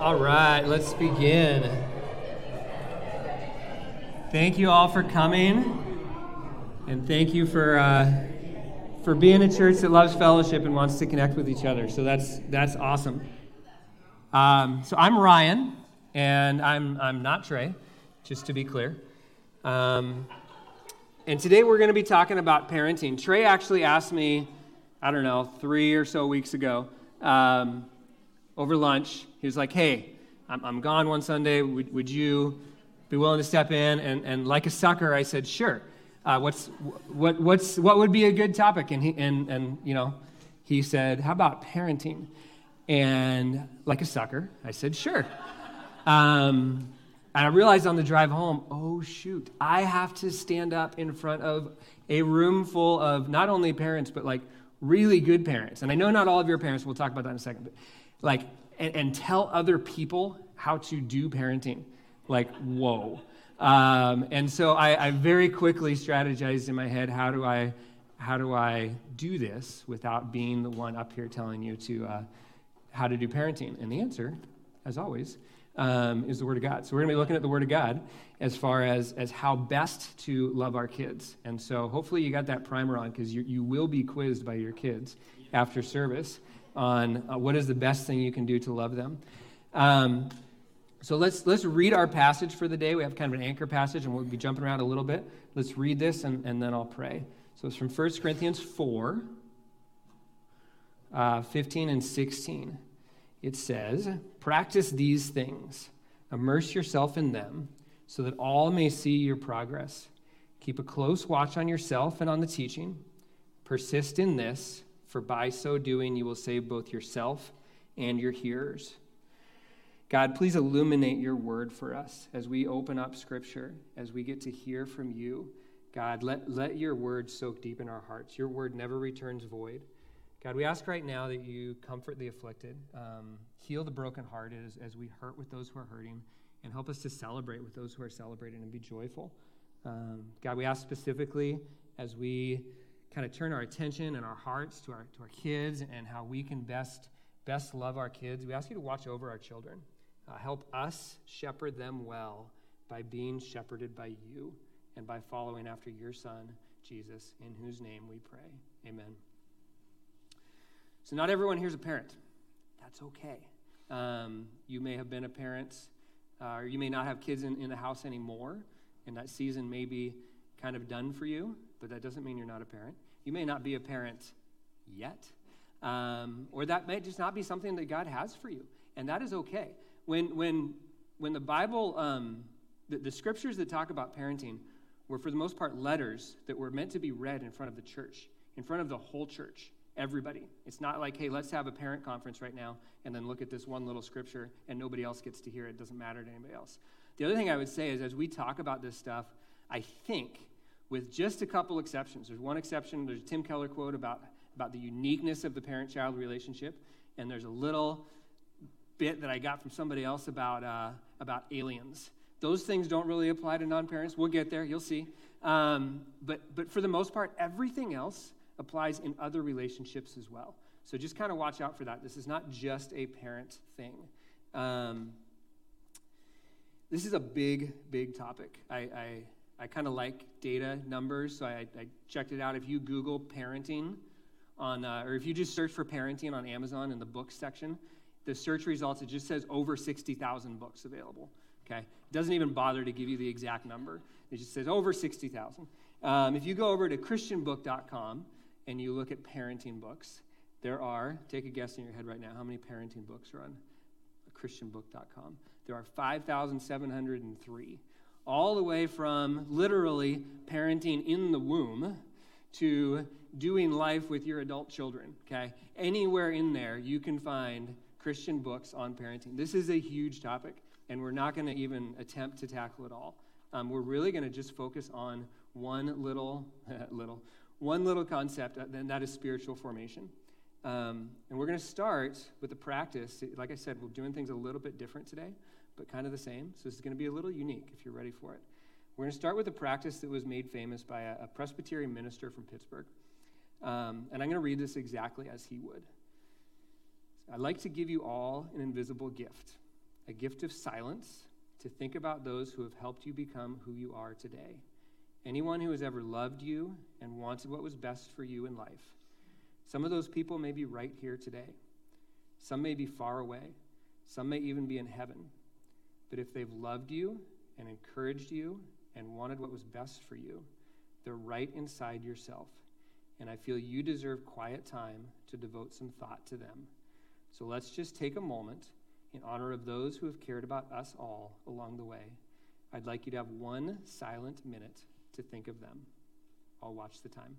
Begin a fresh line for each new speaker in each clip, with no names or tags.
All right, let's begin. Thank you all for coming, and thank you for uh, for being a church that loves fellowship and wants to connect with each other. So that's that's awesome. Um, so I'm Ryan, and I'm I'm not Trey, just to be clear. Um, and today we're going to be talking about parenting. Trey actually asked me, I don't know, three or so weeks ago. Um, over lunch. He was like, Hey, I'm, I'm gone one Sunday. Would, would, you be willing to step in? And, and like a sucker, I said, Sure. Uh, what's, what, what's, what would be a good topic? And, he, and, and, you know, he said, How about parenting? And like a sucker, I said, Sure. Um, and I realized on the drive home, oh, shoot, I have to stand up in front of a room full of not only parents, but like really good parents. And I know not all of your parents, we'll talk about that in a second, but like, and, and tell other people how to do parenting. Like, whoa. Um, and so I, I, very quickly strategized in my head how do I how do I do this without being the one up here telling you to uh, how to do parenting? And the answer, as always, um, is the Word of God. So we're going to be looking at the Word of God as far as as how best to love our kids. And so hopefully you got that primer on because you, you will be quizzed by your kids after service on uh, what is the best thing you can do to love them. Um, so let's, let's read our passage for the day. We have kind of an anchor passage, and we'll be jumping around a little bit. Let's read this, and, and then I'll pray. So it's from 1 Corinthians 4, uh, 15 and 16. It says, Practice these things, immerse yourself in them, so that all may see your progress. Keep a close watch on yourself and on the teaching. Persist in this for by so doing you will save both yourself and your hearers. God, please illuminate your word for us as we open up scripture, as we get to hear from you. God, let, let your word soak deep in our hearts. Your word never returns void. God, we ask right now that you comfort the afflicted, um, heal the brokenhearted as, as we hurt with those who are hurting, and help us to celebrate with those who are celebrating and be joyful. Um, God, we ask specifically as we kind of turn our attention and our hearts to our, to our kids and how we can best, best love our kids, we ask you to watch over our children. Uh, help us shepherd them well by being shepherded by you and by following after your Son, Jesus, in whose name we pray. Amen. So, not everyone here's a parent. That's okay. Um, you may have been a parent, uh, or you may not have kids in, in the house anymore, and that season may be kind of done for you but that doesn't mean you're not a parent. You may not be a parent yet, um, or that may just not be something that God has for you, and that is okay. When, when, when the Bible, um, the, the scriptures that talk about parenting were for the most part letters that were meant to be read in front of the church, in front of the whole church, everybody. It's not like, hey, let's have a parent conference right now and then look at this one little scripture and nobody else gets to hear it. It doesn't matter to anybody else. The other thing I would say is as we talk about this stuff, I think with just a couple exceptions. There's one exception, there's a Tim Keller quote about, about the uniqueness of the parent child relationship, and there's a little bit that I got from somebody else about, uh, about aliens. Those things don't really apply to non parents. We'll get there, you'll see. Um, but, but for the most part, everything else applies in other relationships as well. So just kind of watch out for that. This is not just a parent thing. Um, this is a big, big topic. I, I I kind of like data numbers, so I, I, checked it out. If you Google parenting on, uh, or if you just search for parenting on Amazon in the books section, the search results, it just says over 60,000 books available. Okay? It doesn't even bother to give you the exact number, it just says over 60,000. Um, if you go over to ChristianBook.com and you look at parenting books, there are, take a guess in your head right now, how many parenting books are on ChristianBook.com? There are 5,703 all the way from literally parenting in the womb to doing life with your adult children, okay? Anywhere in there, you can find Christian books on parenting. This is a huge topic, and we're not going to even attempt to tackle it all. Um, we're really going to just focus on one little, little, one little concept, uh, and that is spiritual formation. Um, and we're going to start with the practice. Like I said, we're doing things a little bit different today but kind of the same. So this is going to be a little unique if you're ready for it. We're going to start with a practice that was made famous by a, a Presbyterian minister from Pittsburgh. Um, and I'm going to read this exactly as he would. I'd like to give you all an invisible gift. a gift of silence to think about those who have helped you become who you are today. Anyone who has ever loved you and wanted what was best for you in life. Some of those people may be right here today. Some may be far away. Some may even be in heaven. But if they've loved you and encouraged you and wanted what was best for you, they're right inside yourself. And I feel you deserve quiet time to devote some thought to them. So let's just take a moment in honor of those who have cared about us all along the way. I'd like you to have one silent minute to think of them. I'll watch the time.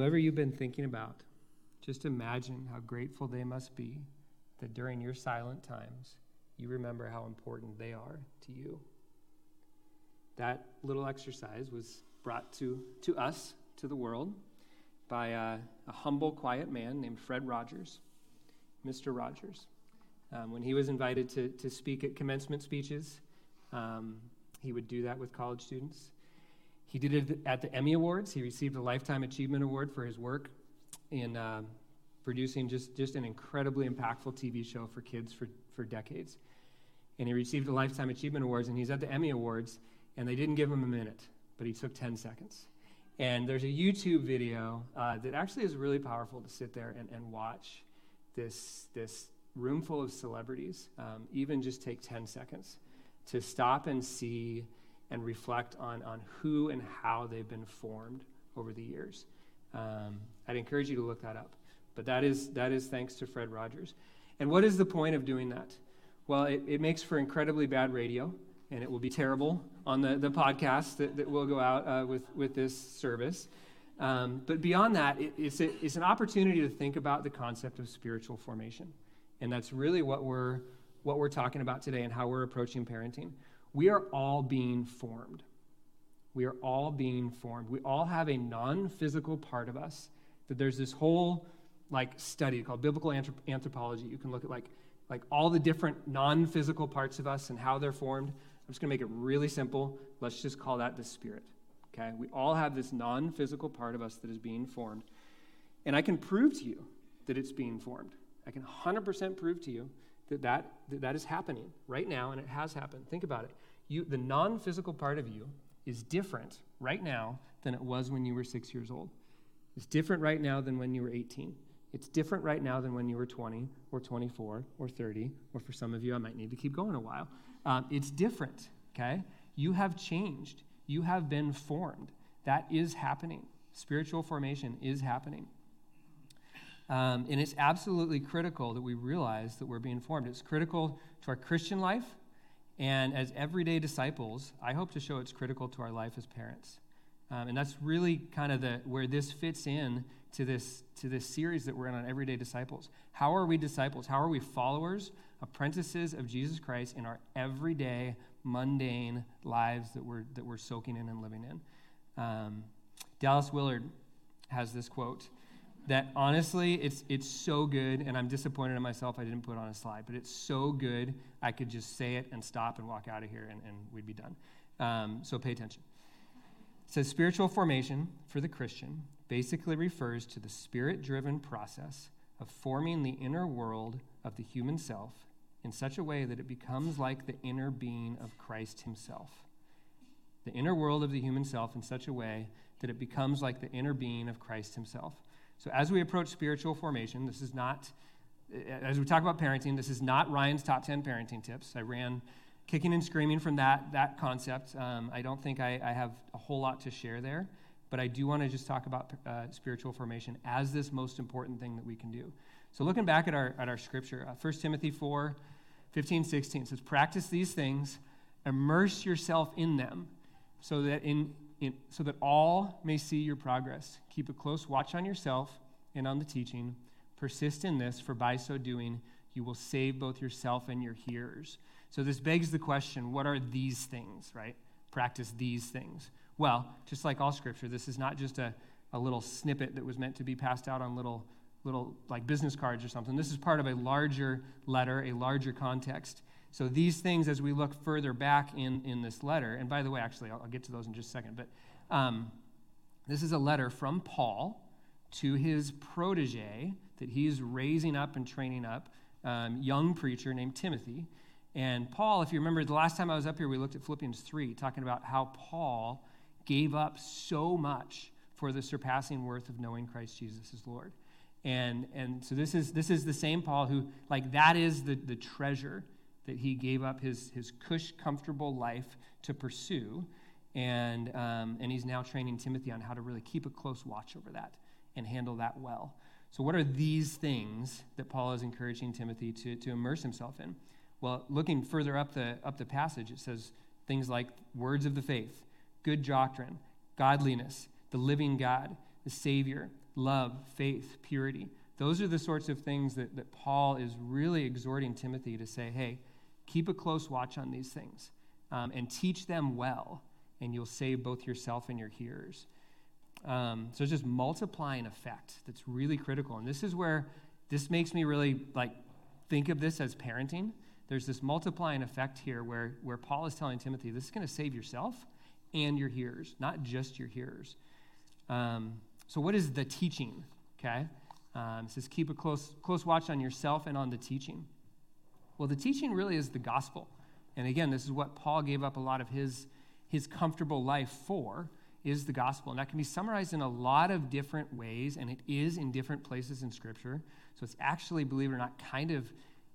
Whomever you've been thinking about, just imagine how grateful they must be that during your silent times, you remember how important they are to you. That little exercise was brought to, to us, to the world, by a, a humble, quiet man named Fred Rogers, Mr. Rogers. Um, when he was invited to, to speak at commencement speeches, um, he would do that with college students. He did it at the Emmy Awards. He received a Lifetime Achievement Award for his work in uh, producing just, just an incredibly impactful TV show for kids for, for decades. And he received a Lifetime Achievement Awards, and he's at the Emmy Awards, and they didn't give him a minute, but he took 10 seconds. And there's a YouTube video uh, that actually is really powerful to sit there and, and watch this, this room full of celebrities, um, even just take 10 seconds to stop and see and reflect on, on who and how they've been formed over the years. Um, I'd encourage you to look that up. But that is, that is thanks to Fred Rogers. And what is the point of doing that? Well, it, it makes for incredibly bad radio, and it will be terrible on the, the podcast that, that will go out uh, with, with this service. Um, but beyond that, it, it's, it's an opportunity to think about the concept of spiritual formation. And that's really what we're, what we're talking about today and how we're approaching parenting. We are all being formed. We are all being formed. We all have a non physical part of us that there's this whole like study called biblical anthropology. You can look at like like all the different non-physical parts of us and how they're formed. I'm just going to make it really simple. Let's just call that the spirit. Okay? We all have this non-physical part of us that is being formed. And I can prove to you that it's being formed. I can 100% prove to you that that, that, that is happening right now, and it has happened. Think about it. You, the non physical part of you is different right now than it was when you were six years old. It's different right now than when you were 18. It's different right now than when you were 20 or 24 or 30, or for some of you, I might need to keep going a while. Um, it's different, okay? You have changed, you have been formed. That is happening. Spiritual formation is happening. Um, and it's absolutely critical that we realize that we're being formed. It's critical to our Christian life. And as everyday disciples, I hope to show it's critical to our life as parents. Um, and that's really kind of the where this fits in to this to this series that we're in on everyday disciples. How are we disciples? How are we followers, apprentices of Jesus Christ in our everyday mundane lives that we're that we're soaking in and living in? Um, Dallas Willard has this quote that honestly, it's, it's so good, and I'm disappointed in myself I didn't put on a slide, but it's so good, I could just say it and stop and walk out of here, and, and we'd be done. Um, so pay attention. It says spiritual formation for the Christian basically refers to the spirit driven process of forming the inner world of the human self in such a way that it becomes like the inner being of Christ himself. The inner world of the human self in such a way that it becomes like the inner being of Christ himself. So, as we approach spiritual formation, this is not, as we talk about parenting, this is not Ryan's top 10 parenting tips. I ran kicking and screaming from that, that concept. Um, I don't think I, I, have a whole lot to share there, but I do want to just talk about uh, spiritual formation as this most important thing that we can do. So, looking back at our, at our scripture, uh, 1 Timothy 4 15, 16 says, Practice these things, immerse yourself in them, so that, in, in, so that all may see your progress. Keep a close watch on yourself and on the teaching. Persist in this, for by so doing, you will save both yourself and your hearers. So, this begs the question what are these things, right? Practice these things. Well, just like all scripture, this is not just a, a little snippet that was meant to be passed out on little little like business cards or something. This is part of a larger letter, a larger context. So these things, as we look further back in, in this letter, and by the way, actually, I'll, I'll get to those in just a second, but um, this is a letter from Paul to his protege that he's raising up and training up, um, young preacher named Timothy. And Paul, if you remember, the last time I was up here, we looked at Philippians 3, talking about how Paul gave up so much for the surpassing worth of knowing Christ Jesus as Lord. And, and so this is, this is the same Paul who, like, that is the, the treasure that he gave up his, his cush, comfortable life to pursue. And, um, and he's now training Timothy on how to really keep a close watch over that and handle that well. So, what are these things that Paul is encouraging Timothy to, to immerse himself in? Well, looking further up the, up the passage, it says things like words of the faith, good doctrine, godliness, the living God, the Savior, love, faith, purity. Those are the sorts of things that, that Paul is really exhorting Timothy to say, hey, keep a close watch on these things um, and teach them well, and you'll save both yourself and your hearers. Um, so it's just multiplying effect that's really critical. And this is where this makes me really like think of this as parenting. There's this multiplying effect here where, where Paul is telling Timothy, this is going to save yourself and your hearers, not just your hearers. Um, so, what is the teaching? Okay. Um, it says, keep a close, close watch on yourself and on the teaching. Well, the teaching really is the gospel. And again, this is what Paul gave up a lot of his, his comfortable life for, is the gospel. And that can be summarized in a lot of different ways, and it is in different places in Scripture. So it's actually, believe it or not, kind of,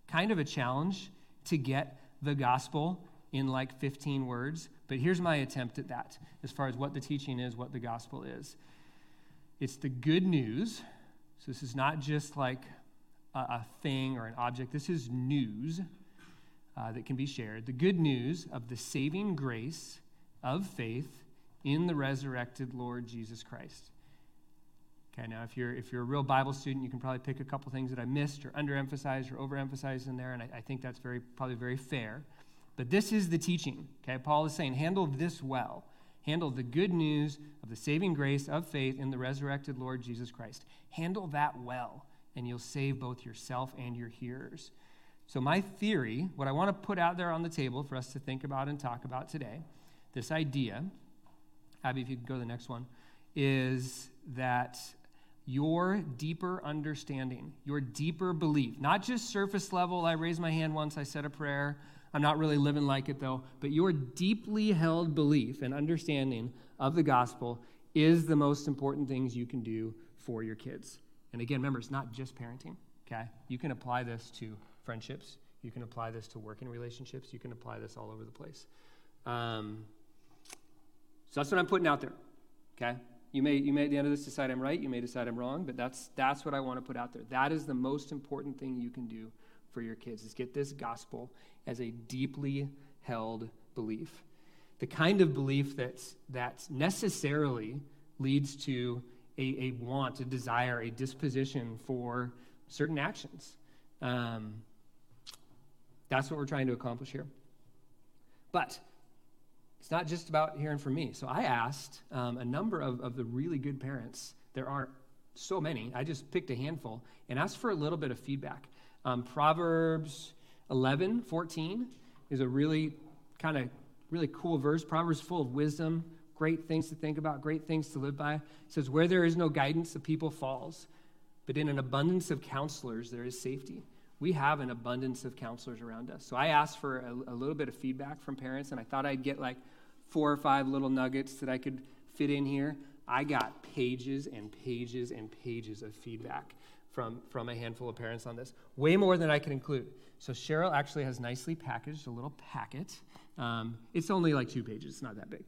kind of a challenge to get the gospel in like 15 words. But here's my attempt at that, as far as what the teaching is, what the gospel is. It's the good news. So this is not just like a, a thing or an object, this is news uh, that can be shared. The good news of the saving grace of faith in the resurrected Lord Jesus Christ. Okay, now if you're if you're a real Bible student, you can probably pick a couple things that I missed or underemphasized or overemphasized in there, and I, I think that's very probably very fair. But this is the teaching. Okay, Paul is saying, handle this well handle the good news of the saving grace of faith in the resurrected Lord Jesus Christ. Handle that well, and you'll save both yourself and your hearers. So, my theory, what I want to put out there on the table for us to think about and talk about today, this idea, Abby, if you could go to the next one, is that your deeper understanding, your deeper belief, not just surface level, I raised my hand once, I said a prayer, I'm not really living like it though. But your deeply held belief and understanding of the gospel is the most important things you can do for your kids. And again, remember, it's not just parenting, okay? You can apply this to friendships, you can apply this to working relationships, you can apply this all over the place. Um, so that's what I'm putting out there, okay? You may, you may at the end of this decide I'm right, you may decide I'm wrong, but that's, that's what I want to put out there. That is the most important thing you can do for your kids is get this gospel as a deeply held belief. The kind of belief that's, that necessarily leads to a, a want, a desire, a disposition for certain actions. Um, that's what we're trying to accomplish here. But it's not just about hearing from me. So I asked um, a number of, of the really good parents. There aren't so many. I just picked a handful and asked for a little bit of feedback. Um, Proverbs 11, 14 is a really kind of really cool verse. Proverbs full of wisdom, great things to think about, great things to live by. Says, Where there is no guidance, the people falls. But in an abundance of counselors, there is safety. We have an abundance of counselors around us. So I asked for a, a little bit of feedback from parents, and I thought I'd get like four or five little nuggets that I could fit in here. I got pages and pages and pages of feedback from, from a handful of parents on this. Way more than I can include. So Cheryl actually has nicely packaged a little packet. Um, it's only like two pages, it's not that big.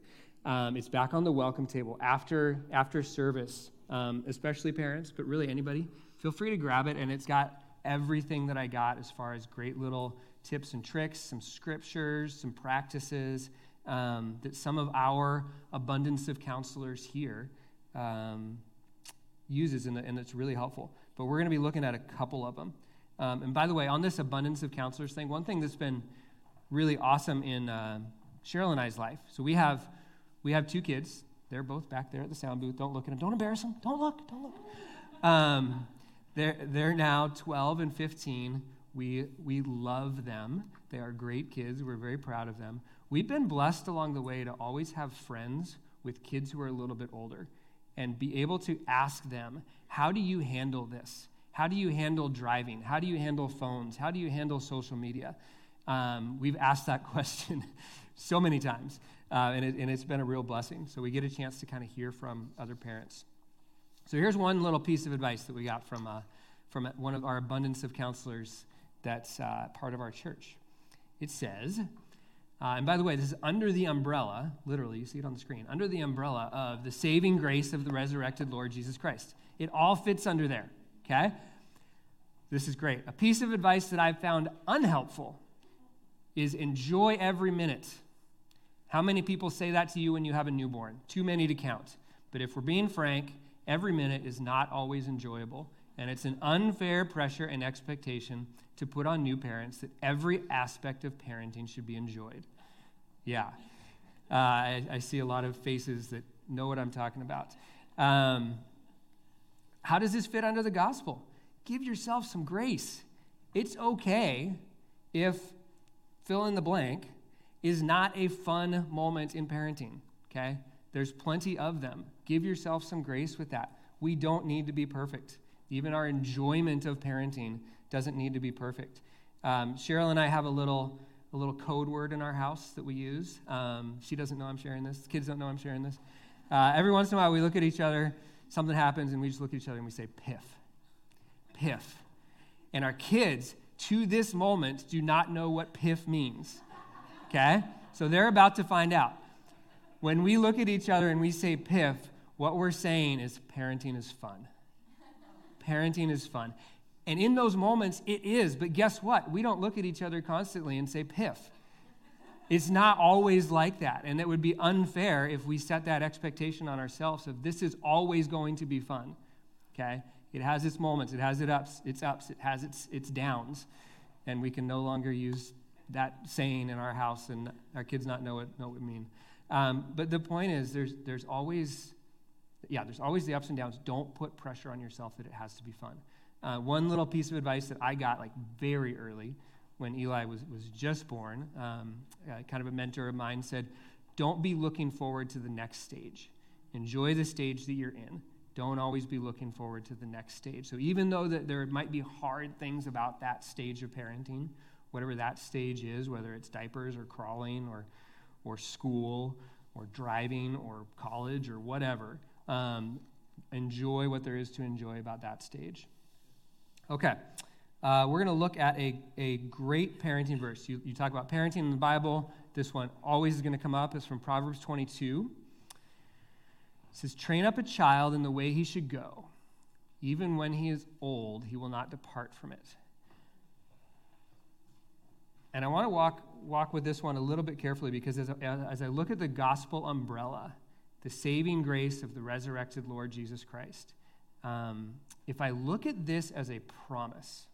Um, it's back on the welcome table after, after service, um, especially parents, but really anybody. Feel free to grab it, and it's got everything that I got as far as great little tips and tricks, some scriptures, some practices um, that some of our abundance of counselors here um, uses, and, and it's really helpful. But we're going to be looking at a couple of them. Um, and by the way, on this abundance of counselors thing, one thing that's been really awesome in uh, Cheryl and I's life. So we have we have two kids. They're both back there at the sound booth. Don't look at them. Don't embarrass them. Don't look. Don't look. Um, they're, they're now 12 and 15. We, we love them. They are great kids. We're very proud of them. We've been blessed along the way to always have friends with kids who are a little bit older and be able to ask them, How do you handle this? How do you handle driving? How do you handle phones? How do you handle social media? Um, we've asked that question so many times, uh, and, it, and it's been a real blessing. So we get a chance to kind of hear from other parents. So here's one little piece of advice that we got from, uh, from one of our abundance of counselors that's uh, part of our church. It says, uh, and by the way, this is under the umbrella, literally, you see it on the screen, under the umbrella of the saving grace of the resurrected Lord Jesus Christ. It all fits under there, okay? This is great. A piece of advice that I've found unhelpful is enjoy every minute. How many people say that to you when you have a newborn? Too many to count. But if we're being frank, every minute is not always enjoyable. And it's an unfair pressure and expectation to put on new parents that every aspect of parenting should be enjoyed. Yeah. Uh, I, I, see a lot of faces that know what I'm talking about. Um, how does this fit under the gospel? Give yourself some grace. It's okay if fill in the blank is not a fun moment in parenting, okay? There's plenty of them. Give yourself some grace with that. We don't need to be perfect. Even our enjoyment of parenting doesn't need to be perfect. Um, Cheryl and I have a little, a little code word in our house that we use. Um, she doesn't know I'm sharing this. Kids don't know I'm sharing this. Uh, every once in a while, we look at each other, something happens, and we just look at each other and we say, piff. Piff. And our kids, to this moment, do not know what piff means. Okay? So they're about to find out. When we look at each other and we say piff, what we're saying is parenting is fun. Parenting is fun. And in those moments, it is. But guess what? We don't look at each other constantly and say piff. It's not always like that. And it would be unfair if we set that expectation on ourselves of this is always going to be fun. Okay? It has its moments, it has its ups, its ups, it has its, its downs. And we can no longer use that saying in our house and our kids not know what, know what we mean. Um, but the point is, there's, there's always, yeah, there's always the ups and downs. Don't put pressure on yourself that it has to be fun. Uh, one little piece of advice that I got like very early when Eli was, was just born, um, uh, kind of a mentor of mine said, don't be looking forward to the next stage. Enjoy the stage that you're in. Don't always be looking forward to the next stage. So even though that there might be hard things about that stage of parenting, whatever that stage is, whether it's diapers or crawling or, or school or driving or college or whatever. Um, enjoy what there is to enjoy about that stage. Okay. Uh, we're going to look at a, a great parenting verse. You, you talk about parenting in the Bible. This one always is going to come up. It's from Proverbs 22. It says, Train up a child in the way he should go. Even when he is old, he will not depart from it. And I want to walk, walk with this one a little bit carefully because as, as I look at the gospel umbrella, the saving grace of the resurrected Lord Jesus Christ, um, if I look at this as a promise,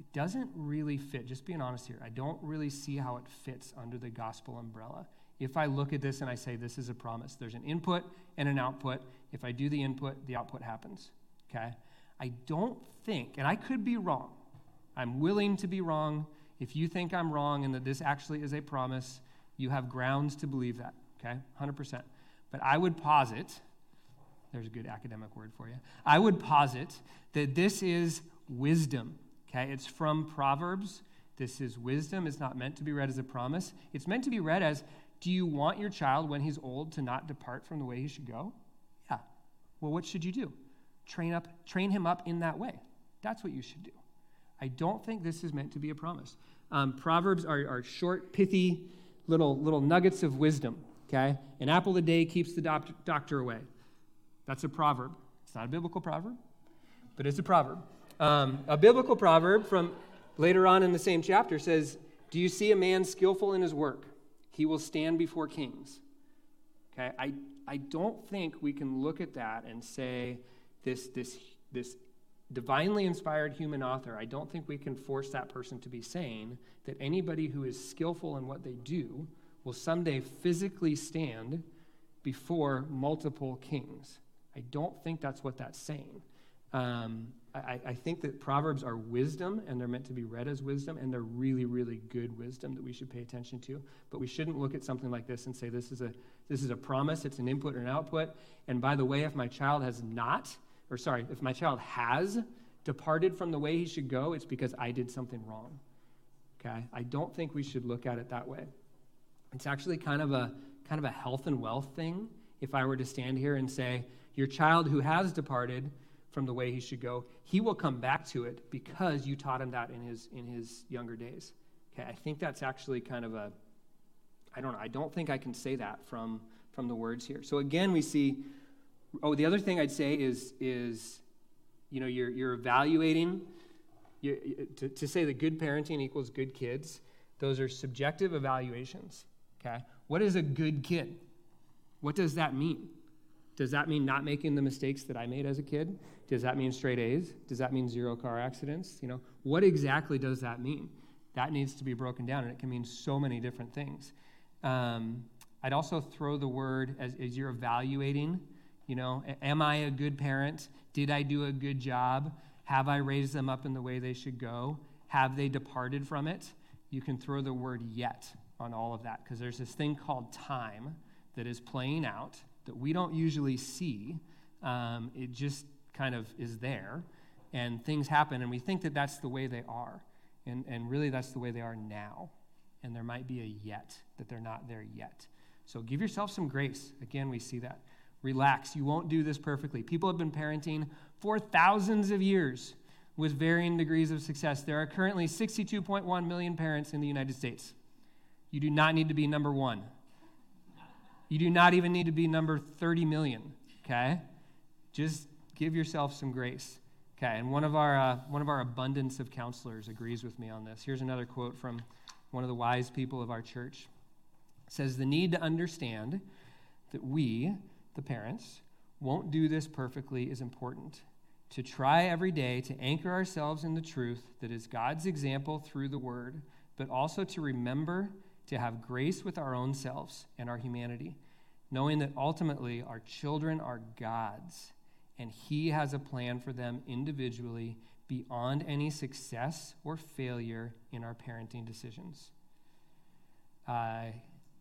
it doesn't really fit. Just being honest here, I don't really see how it fits under the gospel umbrella. If I look at this and I say this is a promise, there's an input and an output. If I do the input, the output happens. Okay? I don't think, and I could be wrong. I'm willing to be wrong. If you think I'm wrong and that this actually is a promise, you have grounds to believe that, okay? 100%. But I would posit, there's a good academic word for you. I would posit that this is wisdom, okay? It's from Proverbs. This is wisdom. It's not meant to be read as a promise. It's meant to be read as Do you want your child when he's old to not depart from the way he should go? Yeah. Well, what should you do? Train up, train him up in that way. That's what you should do. I don't think this is meant to be a promise. Um, Proverbs are, are short, pithy, little, little nuggets of wisdom. Okay? An apple a day keeps the doctor, doctor away. That's a proverb. It's not a biblical proverb, but it's a proverb. Um, a biblical proverb from later on in the same chapter says, Do you see a man skillful in his work? He will stand before kings. Okay? I, I don't think we can look at that and say this, this, this divinely inspired human author, I don't think we can force that person to be saying that anybody who is skillful in what they do will someday physically stand before multiple kings. I don't think that's what that's saying. Um, I, I, think that Proverbs are wisdom and they're meant to be read as wisdom, and they're really, really good wisdom that we should pay attention to. But we shouldn't look at something like this and say, this is a, this is a promise, it's an input or an output. And by the way, if my child has not, or sorry, if my child has departed from the way he should go, it's because I did something wrong. Okay? I don't think we should look at it that way. It's actually kind of a kind of a health and wealth thing if I were to stand here and say, your child who has departed from the way he should go, he will come back to it because you taught him that in his in his younger days. Okay, I think that's actually kind of a I don't know, I don't think I can say that from from the words here. So again, we see oh, the other thing I'd say is is you know, you're you're evaluating you, to, to say that good parenting equals good kids, those are subjective evaluations. Okay? What is a good kid? What does that mean? Does that mean not making the mistakes that I made as a kid? Does that mean straight A's? Does that mean zero car accidents? You know, what exactly does that mean? That needs to be broken down, and it can mean so many different things. Um, I'd also throw the word as, as you're evaluating, you know, am I a good parent? Did I do a good job? Have I raised them up in the way they should go? Have they departed from it? You can throw the word yet on all of that because there's this thing called time that is playing out that we don't usually see. Um, it just kind of is there, and things happen, and we think that that's the way they are. And, and really, that's the way they are now. And there might be a yet, that they're not there yet. So give yourself some grace. Again, we see that. Relax. You won't do this perfectly. People have been parenting for thousands of years with varying degrees of success. There are currently 62.1 million parents in the United States. You do not need to be number one. You do not even need to be number 30 million, okay? Just give yourself some grace. Okay, and one of our uh, one of our abundance of counselors agrees with me on this. Here's another quote from one of the wise people of our church. It says the need to understand that we, the parents, won't do this perfectly is important. To try every day to anchor ourselves in the truth that is God's example through the word, but also to remember to have grace with our own selves and our humanity, knowing that ultimately our children are God's and He has a plan for them individually beyond any success or failure in our parenting decisions. Uh,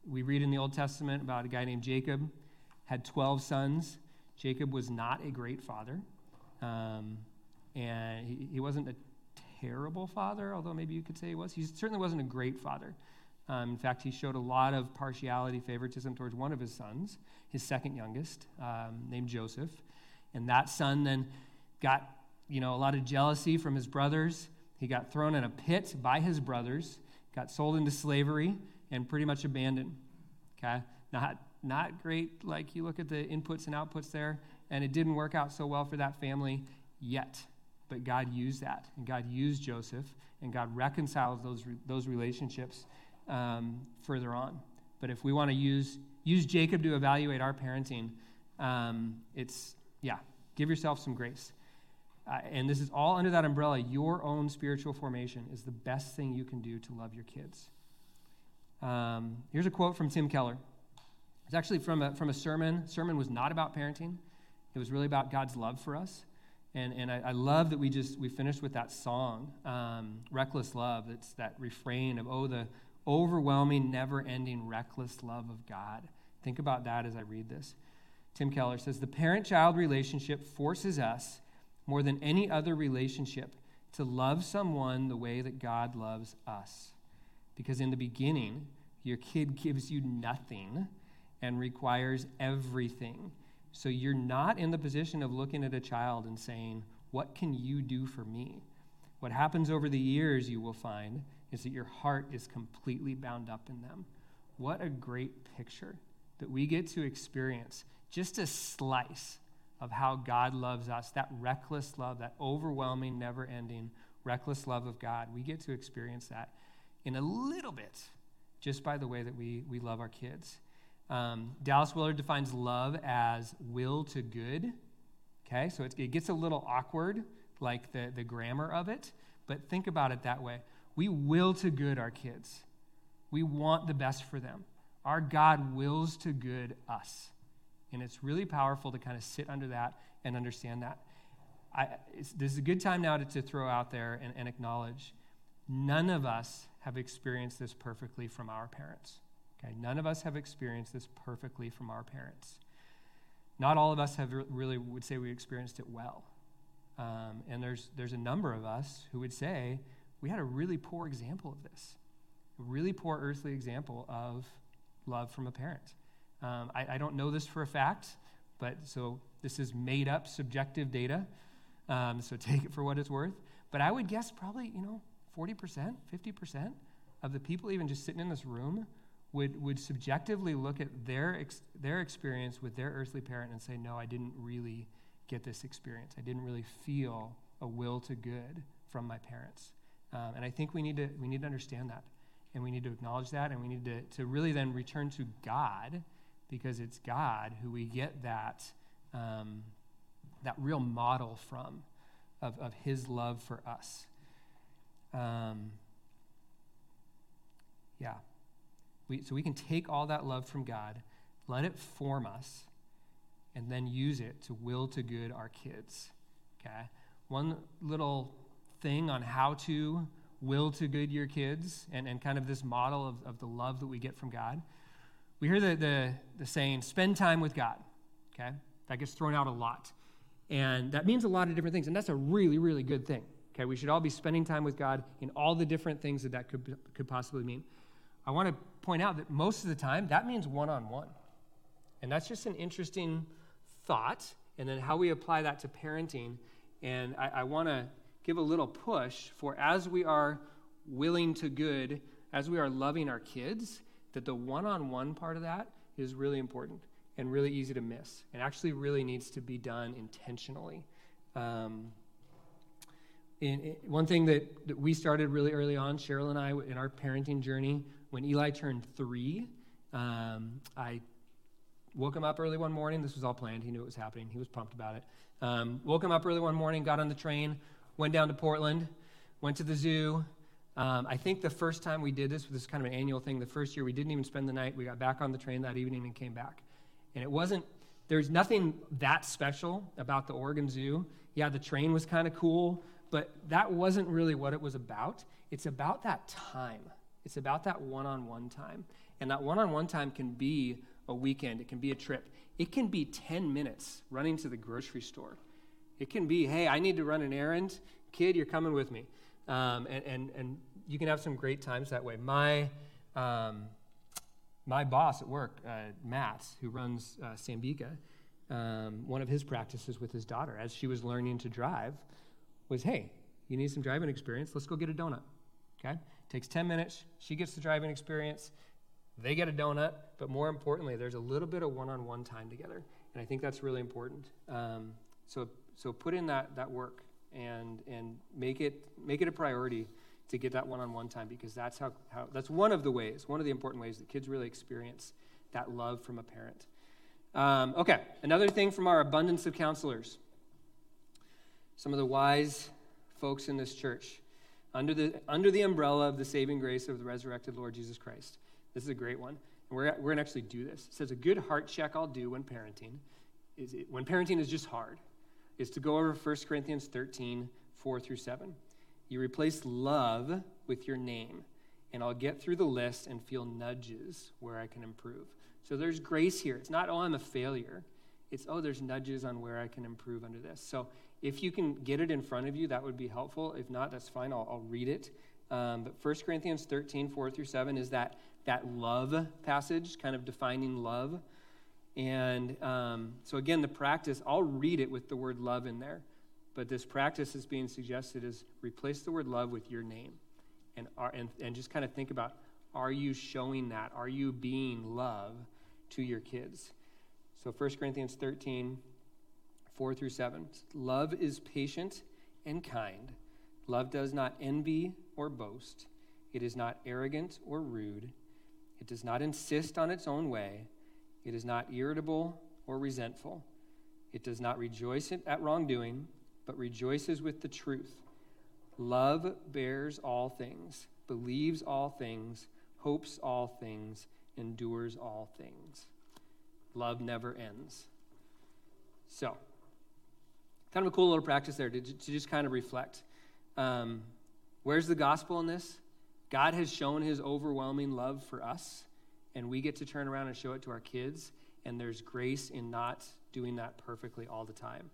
we read in the Old Testament about a guy named Jacob, had 12 sons. Jacob was not a great father, um, and he, he wasn't a terrible father, although maybe you could say he was. He certainly wasn't a great father. Um, in fact, he showed a lot of partiality, favoritism towards one of his sons, his second youngest, um, named Joseph. And that son then got, you know, a lot of jealousy from his brothers. He got thrown in a pit by his brothers, got sold into slavery, and pretty much abandoned. Okay? Not, not great, like you look at the inputs and outputs there, and it didn't work out so well for that family yet. But God used that, and God used Joseph, and God reconciled those, those relationships um, further on. But if we want to use, use Jacob to evaluate our parenting, um, it's, yeah, give yourself some grace. Uh, and this is all under that umbrella. Your own spiritual formation is the best thing you can do to love your kids. Um, here's a quote from Tim Keller. It's actually from a, from a sermon. Sermon was not about parenting. It was really about God's love for us. And, and I, I, love that we just we finished with that song, um, "Reckless Love." It's that refrain of "Oh, the overwhelming, never ending, reckless love of God. Think about that as I read this. Tim Keller says The parent child relationship forces us, more than any other relationship, to love someone the way that God loves us. Because in the beginning, your kid gives you nothing and requires everything. So you're not in the position of looking at a child and saying, What can you do for me? What happens over the years, you will find, is that your heart is completely bound up in them. What a great picture that we get to experience just a slice of how God loves us, that reckless love, that overwhelming, never ending, reckless love of God. We get to experience that in a little bit just by the way that we, we love our kids. Um, Dallas Willard defines love as will to good. Okay, so it, it gets a little awkward, like the, the grammar of it, but think about it that way. We will to good our kids, we want the best for them. Our God wills to good us. And it's really powerful to kind of sit under that and understand that. I, this is a good time now to, to throw out there and, and acknowledge none of us have experienced this perfectly from our parents. Okay, none of us have experienced this perfectly from our parents. Not all of us have really would say we experienced it well. Um, and there's, there's a number of us who would say we had a really poor example of this, a really poor earthly example of love from a parent. Um, I, I, don't know this for a fact, but so this is made up subjective data. Um, so take it for what it's worth. But I would guess probably, you know, 40%, 50% of the people even just sitting in this room would, would subjectively look at their, ex, their experience with their earthly parent and say, No, I didn't really get this experience. I didn't really feel a will to good from my parents. Um, and I think we need, to, we need to understand that. And we need to acknowledge that. And we need to, to really then return to God because it's God who we get that, um, that real model from of, of his love for us. Um, yeah. We, so we can take all that love from God, let it form us, and then use it to will to good our kids. Okay? One little thing on how to will to good your kids and, and kind of this model of, of the love that we get from God. We hear the, the, the saying, spend time with God. Okay? That gets thrown out a lot. And that means a lot of different things. And that's a really, really good thing. Okay, we should all be spending time with God in all the different things that that could, could possibly mean. I want to point out that most of the time that means one on one. And that's just an interesting thought. And then how we apply that to parenting. And I, I want to give a little push for as we are willing to good, as we are loving our kids, that the one on one part of that is really important and really easy to miss and actually really needs to be done intentionally. Um, in, in, one thing that, that we started really early on, Cheryl and I, in our parenting journey, when Eli turned three, um, I woke him up early one morning. This was all planned. He knew it was happening. He was pumped about it. Um, woke him up early one morning, got on the train, went down to Portland, went to the zoo. Um, I think the first time we did this, this is kind of an annual thing. The first year we didn't even spend the night. We got back on the train that evening and came back. And it wasn't, there's nothing that special about the Oregon Zoo. Yeah, the train was kind of cool. But that wasn't really what it was about. It's about that time. It's about that one on one time. And that one on one time can be a weekend, it can be a trip, it can be 10 minutes running to the grocery store. It can be, hey, I need to run an errand. Kid, you're coming with me. Um, and, and, and you can have some great times that way. My, um, my boss at work, uh, Matt, who runs uh, Sambika, um, one of his practices with his daughter, as she was learning to drive, was hey, you need some driving experience? Let's go get a donut. Okay? Takes 10 minutes. She gets the driving experience. They get a donut. But more importantly, there's a little bit of one on one time together. And I think that's really important. Um, so, so put in that, that work and, and make, it, make it a priority to get that one on one time because that's, how, how, that's one of the ways, one of the important ways that kids really experience that love from a parent. Um, okay, another thing from our abundance of counselors some of the wise folks in this church under the, under the umbrella of the saving grace of the resurrected Lord Jesus Christ. This is a great one. And we're, we're going to actually do this. It says, A good heart check I'll do when parenting is it, when parenting is just hard, is to go over 1 Corinthians 13, 4 through 7. You replace love with your name, and I'll get through the list and feel nudges where I can improve. So there's grace here. It's not, oh, I'm a failure. It's, oh, there's nudges on where I can improve under this. So if you can get it in front of you, that would be helpful. If not, that's fine. I'll, I'll read it. Um, but 1 Corinthians 13, 4 through 7 is that, that love passage, kind of defining love. And um, so, again, the practice, I'll read it with the word love in there. But this practice is being suggested is replace the word love with your name. And, are, and, and just kind of think about are you showing that? Are you being love to your kids? So 1 Corinthians 13, 4 through 7. Love is patient and kind. Love does not envy or boast. It is not arrogant or rude. It does not insist on its own way. It is not irritable or resentful. It does not rejoice at wrongdoing, but rejoices with the truth. Love bears all things, believes all things, hopes all things, endures all things. Love never ends. So, kind of a cool little practice there to, to just kind of reflect. Um, where's the gospel in this? God has shown his overwhelming love for us, and we get to turn around and show it to our kids, and there's grace in not doing that perfectly all the time.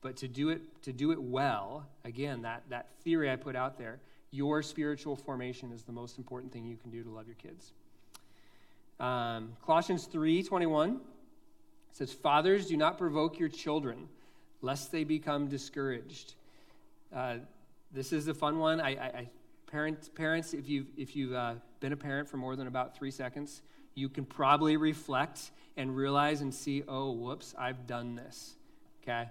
But to do it, to do it well, again, that, that theory I put out there, your spiritual formation is the most important thing you can do to love your kids. Um, Colossians 3 21 says, Fathers, do not provoke your children, lest they become discouraged. Uh, this is a fun one. I, I, I parents, parents, if you've, if you've uh, been a parent for more than about three seconds, you can probably reflect and realize and see, oh, whoops, I've done this. Okay?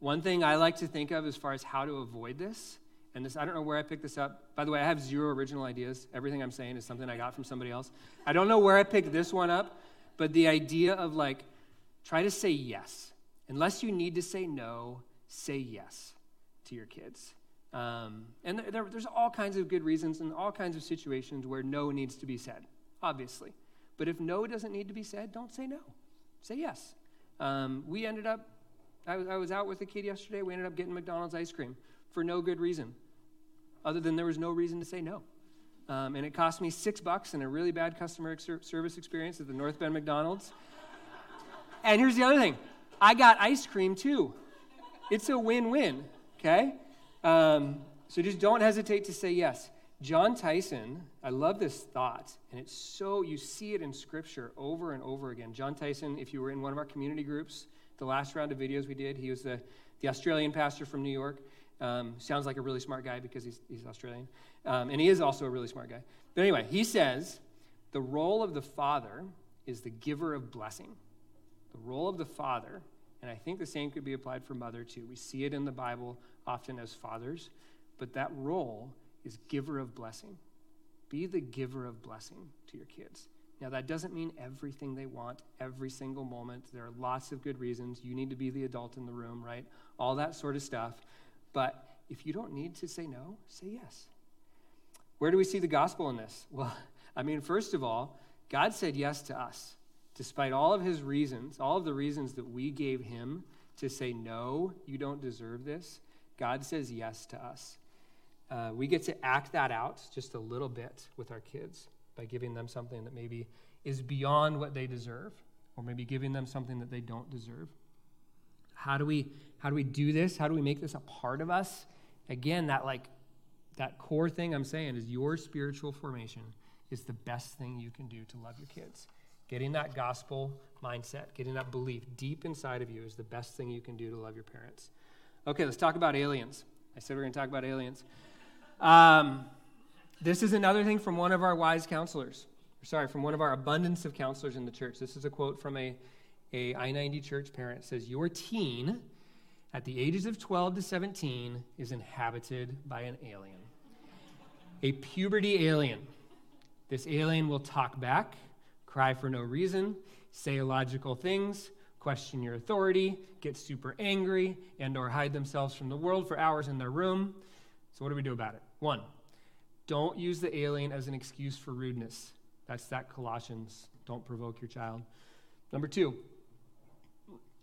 One thing I like to think of as far as how to avoid this and this, I don't know where I picked this up. By the way, I have zero original ideas. Everything I'm saying is something I got from somebody else. I don't know where I picked this one up, but the idea of like, try to say yes. Unless you need to say no, say yes to your kids. Um, and there, there's all kinds of good reasons and all kinds of situations where no needs to be said, obviously. But if no doesn't need to be said, don't say no. Say yes. Um, we ended up, I was, I was out with a kid yesterday. We ended up getting McDonald's ice cream for no good reason other than there was no reason to say no. Um, and it cost me six bucks and a really bad customer ex- service experience at the North Bend McDonald's. and here's the other thing I got ice cream too. It's a win win, okay? Um, so just don't hesitate to say yes. John Tyson, I love this thought, and it's so, you see it in scripture over and over again. John Tyson, if you were in one of our community groups, the last round of videos we did, he was the, the Australian pastor from New York. Um, sounds like a really smart guy because he's, he's Australian. Um, and he is also a really smart guy. But anyway, he says the role of the father is the giver of blessing. The role of the father, and I think the same could be applied for mother too. We see it in the Bible often as fathers, but that role is giver of blessing. Be the giver of blessing to your kids. Now, that doesn't mean everything they want every single moment. There are lots of good reasons. You need to be the adult in the room, right? All that sort of stuff. But if you don't need to say no, say yes. Where do we see the gospel in this? Well, I mean, first of all, God said yes to us. Despite all of his reasons, all of the reasons that we gave him to say, no, you don't deserve this, God says yes to us. Uh, we get to act that out just a little bit with our kids by giving them something that maybe is beyond what they deserve, or maybe giving them something that they don't deserve. How do we how do we do this? How do we make this a part of us? Again, that like that core thing I'm saying is your spiritual formation is the best thing you can do to love your kids. Getting that gospel mindset, getting that belief deep inside of you is the best thing you can do to love your parents. Okay, let's talk about aliens. I said we are going to talk about aliens. Um, this is another thing from one of our wise counselors. Sorry, from one of our abundance of counselors in the church. This is a quote from a a I 90 church parent says, Your teen at the ages of 12 to 17 is inhabited by an alien, a puberty alien. This alien will talk back, cry for no reason, say illogical things, question your authority, get super angry, and or hide themselves from the world for hours in their room. So what do we do about it? One, don't use the alien as an excuse for rudeness. That's that Colossians, don't provoke your child. Number two,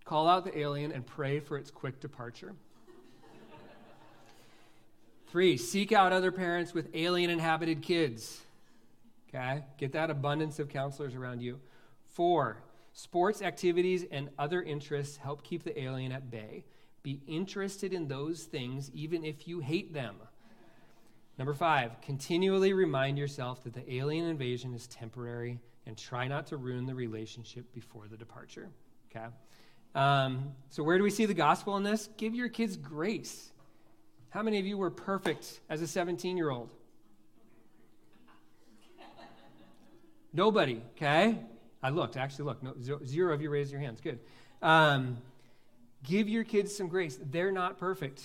Call out the alien and pray for its quick departure. Three, seek out other parents with alien inhabited kids. Okay? Get that abundance of counselors around you. Four, sports activities and other interests help keep the alien at bay. Be interested in those things even if you hate them. Number five, continually remind yourself that the alien invasion is temporary and try not to ruin the relationship before the departure. Okay? Um, so, where do we see the gospel in this? Give your kids grace. How many of you were perfect as a 17 year old? Nobody, okay? I looked, actually looked. No, zero, of you raised your hands. Good. Um, give your kids some grace. They're not perfect.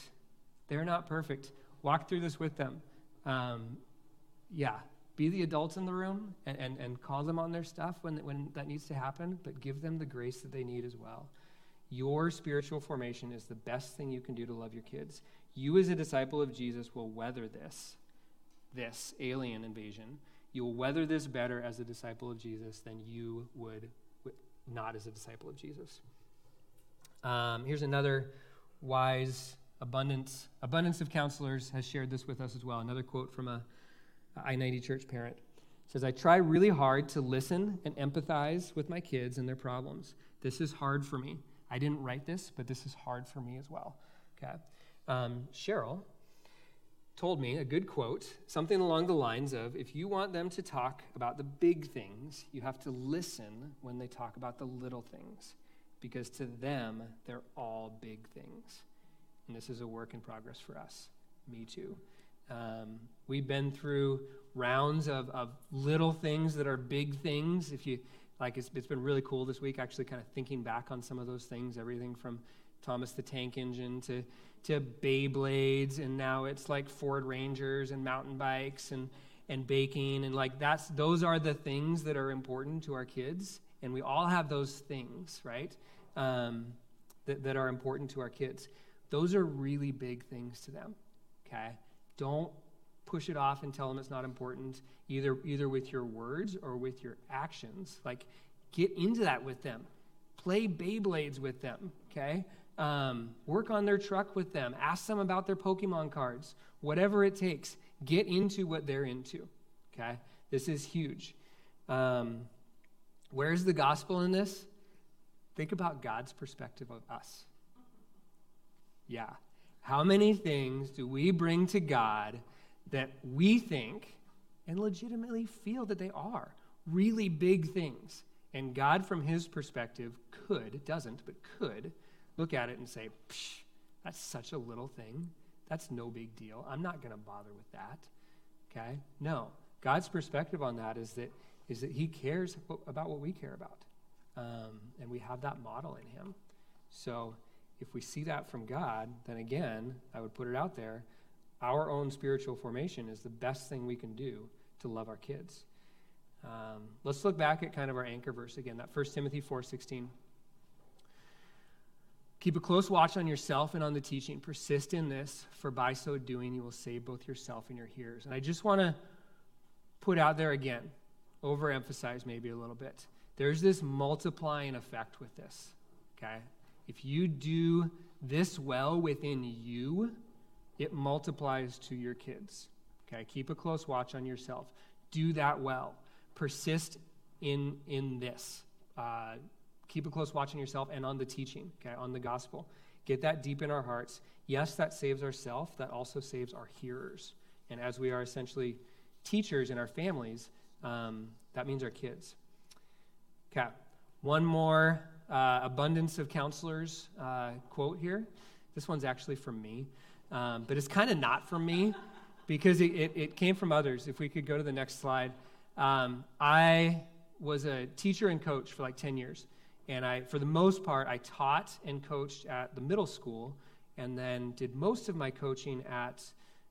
They're not perfect. Walk through this with them. Um, yeah, be the adults in the room and, and, and call them on their stuff when, when that needs to happen, but give them the grace that they need as well. Your spiritual formation is the best thing you can do to love your kids. You, as a disciple of Jesus, will weather this, this alien invasion. You will weather this better as a disciple of Jesus than you would not as a disciple of Jesus. Um, here's another wise abundance abundance of counselors has shared this with us as well. Another quote from a I-90 church parent says, "I try really hard to listen and empathize with my kids and their problems. This is hard for me. I didn't write this, but this is hard for me as well." Okay, um, Cheryl told me a good quote, something along the lines of if you want them to talk about the big things, you have to listen when they talk about the little things, because to them, they're all big things. And this is a work in progress for us. Me too. Um, we've been through rounds of, of little things that are big things. If you like, it's, it's been really cool this week, actually, kind of thinking back on some of those things. Everything from Thomas the Tank Engine to to Beyblades, and now it's like Ford Rangers and mountain bikes and and baking and like that's those are the things that are important to our kids, and we all have those things, right? Um, that, that are important to our kids. Those are really big things to them. Okay, don't push it off and tell them it's not important, either either with your words or with your actions. Like, get into that with them. Play Beyblades with them. Okay, um, work on their truck with them. Ask them about their Pokemon cards. Whatever it takes, get into what they're into. Okay, this is huge. Um, where's the gospel in this? Think about God's perspective of us. Yeah. How many things do we bring to God that we think and legitimately feel that they are really big things? And God, from his perspective, could, doesn't, but could look at it and say, that's such a little thing. That's no big deal. I'm not going to bother with that. Okay? No. God's perspective on that is that, is that he cares about what we care about. Um, and we have that model in him. So if we see that from God, then again, I would put it out there our own spiritual formation is the best thing we can do to love our kids. Um, let's look back at kind of our anchor verse again, that 1 Timothy 4.16. Keep a close watch on yourself and on the teaching. Persist in this, for by so doing you will save both yourself and your hearers. And I just want to put out there again, overemphasize maybe a little bit. There's this multiplying effect with this, okay? If you do this well within you, it multiplies to your kids. Okay, keep a close watch on yourself. Do that well. Persist in in this. Uh, keep a close watch on yourself and on the teaching. Okay, on the gospel. Get that deep in our hearts. Yes, that saves ourselves. That also saves our hearers. And as we are essentially teachers in our families, um, that means our kids. Okay, one more uh, abundance of counselors uh, quote here. This one's actually from me, um, but it's kind of not from me because it, it, it, came from others. If we could go to the next slide. Um, I was a teacher and coach for like 10 years. And I, for the most part, I taught and coached at the middle school and then did most of my coaching at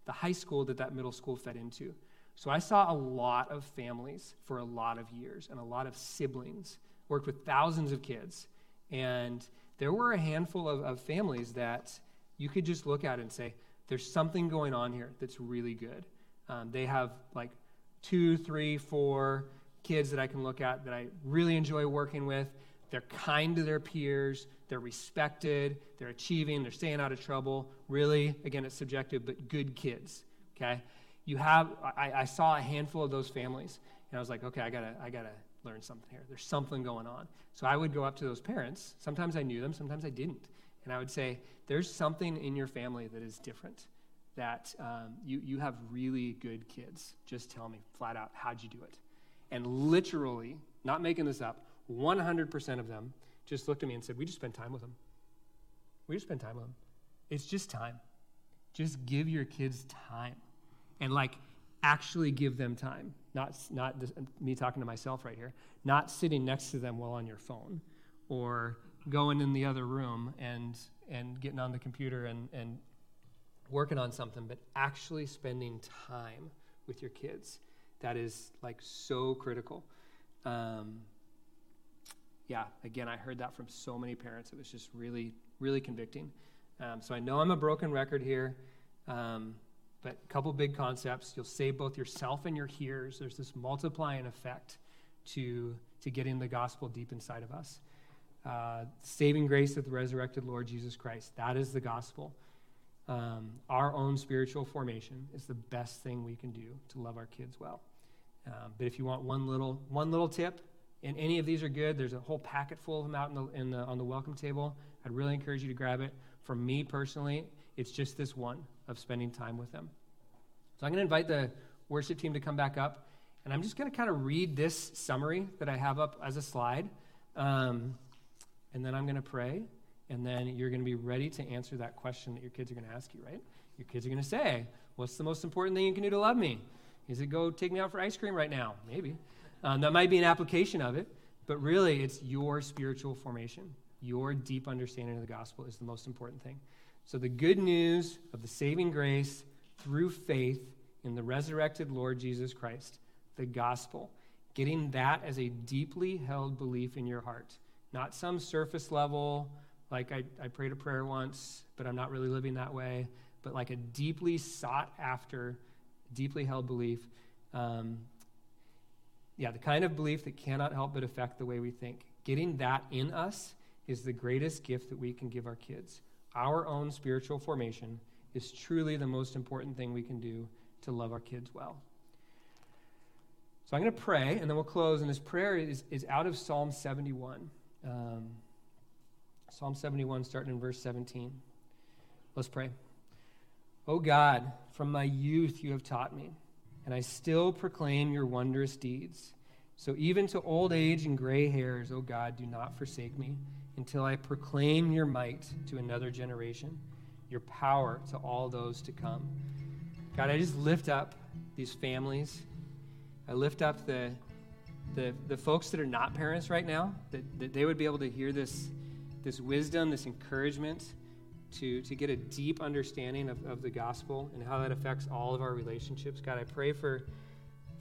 the high school that that middle school fed into. So I saw a lot of families for a lot of years and a lot of siblings worked with thousands of kids. And there were a handful of, of families that you could just look at and say, there's something going on here that's really good. Um, they have like two, three, four kids that I can look at that I really enjoy working with. They're kind to their peers, they're respected, they're achieving, they're staying out of trouble. Really, again, it's subjective, but good kids. Okay? You have, I, I saw a handful of those families, and I was like, okay, I gotta, I gotta learn something here. There's something going on. So I would go up to those parents. Sometimes I knew them, sometimes I didn't. And I would say, There's something in your family that is different, that um, you, you have really good kids. Just tell me flat out, how'd you do it? And literally, not making this up, 100% of them just looked at me and said, We just spend time with them. We just spend time with them. It's just time. Just give your kids time. And like, actually give them time. Not, not this, me talking to myself right here. Not sitting next to them while on your phone or going in the other room and, and getting on the computer and, and working on something, but actually spending time with your kids. That is like so critical. Um, yeah, again, I heard that from so many parents. It was just really, really convicting. Um, so I know I'm a broken record here, um, but a couple big concepts. You'll save both yourself and your hearers. There's this multiplying effect to, to getting the gospel deep inside of us. Uh, saving grace of the resurrected Lord Jesus Christ. That is the gospel. Um, our own spiritual formation is the best thing we can do to love our kids well. Um, but if you want one little one little tip, and any of these are good, there's a whole packet full of them out in the, in the, on the welcome table. I'd really encourage you to grab it. For me personally, it's just this one of spending time with them. So I'm going to invite the worship team to come back up, and I'm just going to kind of read this summary that I have up as a slide. Um, and then I'm going to pray, and then you're going to be ready to answer that question that your kids are going to ask you, right? Your kids are going to say, What's the most important thing you can do to love me? Is it go take me out for ice cream right now? Maybe. Um, that might be an application of it, but really it's your spiritual formation. Your deep understanding of the gospel is the most important thing. So, the good news of the saving grace through faith in the resurrected Lord Jesus Christ, the gospel, getting that as a deeply held belief in your heart not some surface level, like I, I prayed a prayer once, but I'm not really living that way, but like a deeply sought after, deeply held belief. Um, yeah, the kind of belief that cannot help but affect the way we think. Getting that in us is the greatest gift that we can give our kids. Our own spiritual formation is truly the most important thing we can do to love our kids well. So I'm going to pray, and then we'll close. And this prayer is, is out of Psalm 71. Um, Psalm 71, starting in verse 17. Let's pray. Oh God, from my youth you have taught me, and I still proclaim your wondrous deeds. So even to old age and gray hairs, O God, do not forsake me until I proclaim your might to another generation, your power to all those to come. God, I just lift up these families. I lift up the the, the folks that are not parents right now, that, that they would be able to hear this, this wisdom, this encouragement to, to get a deep understanding of, of the gospel and how that affects all of our relationships. God, I pray for,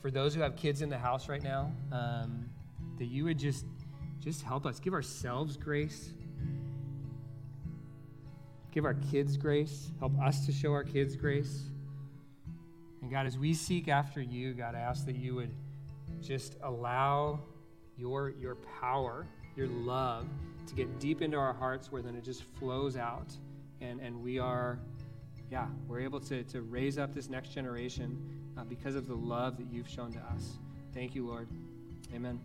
for those who have kids in the house right now, um, that you would just, just help us. Give ourselves grace. Give our kids grace. Help us to show our kids grace. And God, as we seek after you, God, I ask that you would just allow your, your power, your love, to get deep into our hearts where then it just flows out. And, and we are, yeah, we're able to, to raise up this next generation uh, because of the love that you've shown to us. Thank you, Lord. Amen.